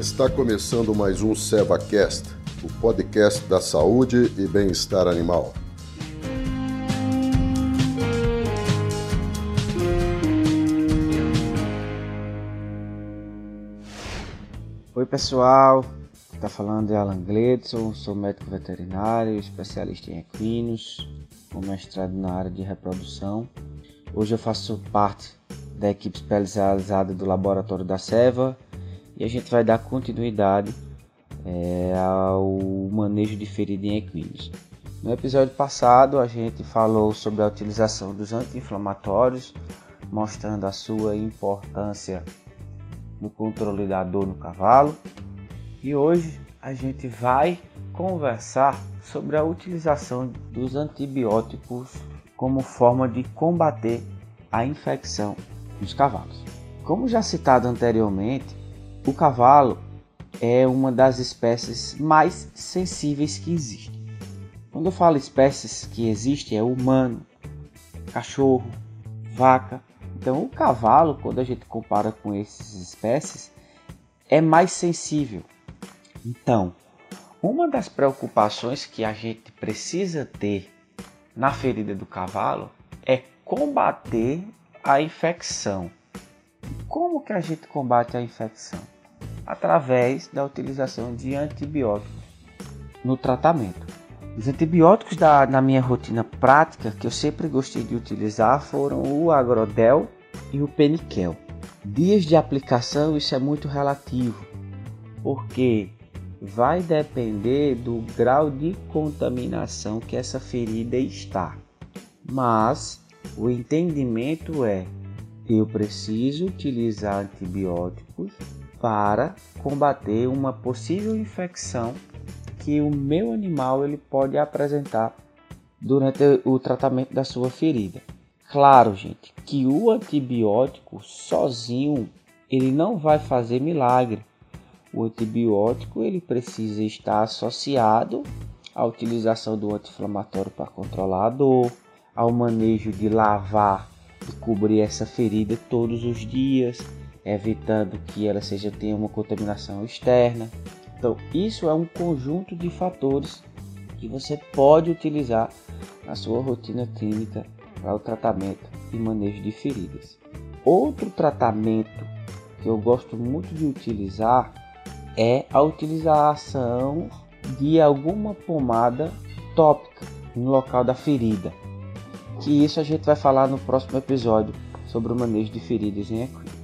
Está começando mais um SevaCast, o podcast da saúde e bem-estar animal. Oi pessoal, está falando é Alan Gledson, sou médico veterinário, especialista em equinos, com mestrado na área de reprodução. Hoje eu faço parte da equipe especializada do laboratório da Seva e a gente vai dar continuidade é, ao manejo de ferida em equinos. No episódio passado a gente falou sobre a utilização dos anti-inflamatórios, mostrando a sua importância no controle da dor no cavalo. E hoje a gente vai conversar sobre a utilização dos antibióticos como forma de combater a infecção nos cavalos. Como já citado anteriormente, o cavalo é uma das espécies mais sensíveis que existem. Quando eu falo espécies que existem, é humano, cachorro, vaca. Então, o cavalo, quando a gente compara com essas espécies, é mais sensível. Então, uma das preocupações que a gente precisa ter na ferida do cavalo é combater a infecção. Como que a gente combate a infecção? Através da utilização de antibióticos no tratamento. Os antibióticos da, na minha rotina prática que eu sempre gostei de utilizar foram o Agrodel e o Peniquel. Dias de aplicação isso é muito relativo, porque vai depender do grau de contaminação que essa ferida está. Mas o entendimento é eu preciso utilizar antibióticos para combater uma possível infecção que o meu animal ele pode apresentar durante o tratamento da sua ferida. Claro, gente, que o antibiótico sozinho ele não vai fazer milagre. O antibiótico ele precisa estar associado à utilização do anti-inflamatório para controlar a dor, ao manejo de lavar e cobrir essa ferida todos os dias, evitando que ela seja tenha uma contaminação externa. Então, isso é um conjunto de fatores que você pode utilizar na sua rotina clínica para o tratamento e manejo de feridas. Outro tratamento que eu gosto muito de utilizar é a utilização de alguma pomada tópica no local da ferida que isso a gente vai falar no próximo episódio sobre o manejo de feridas em equinos.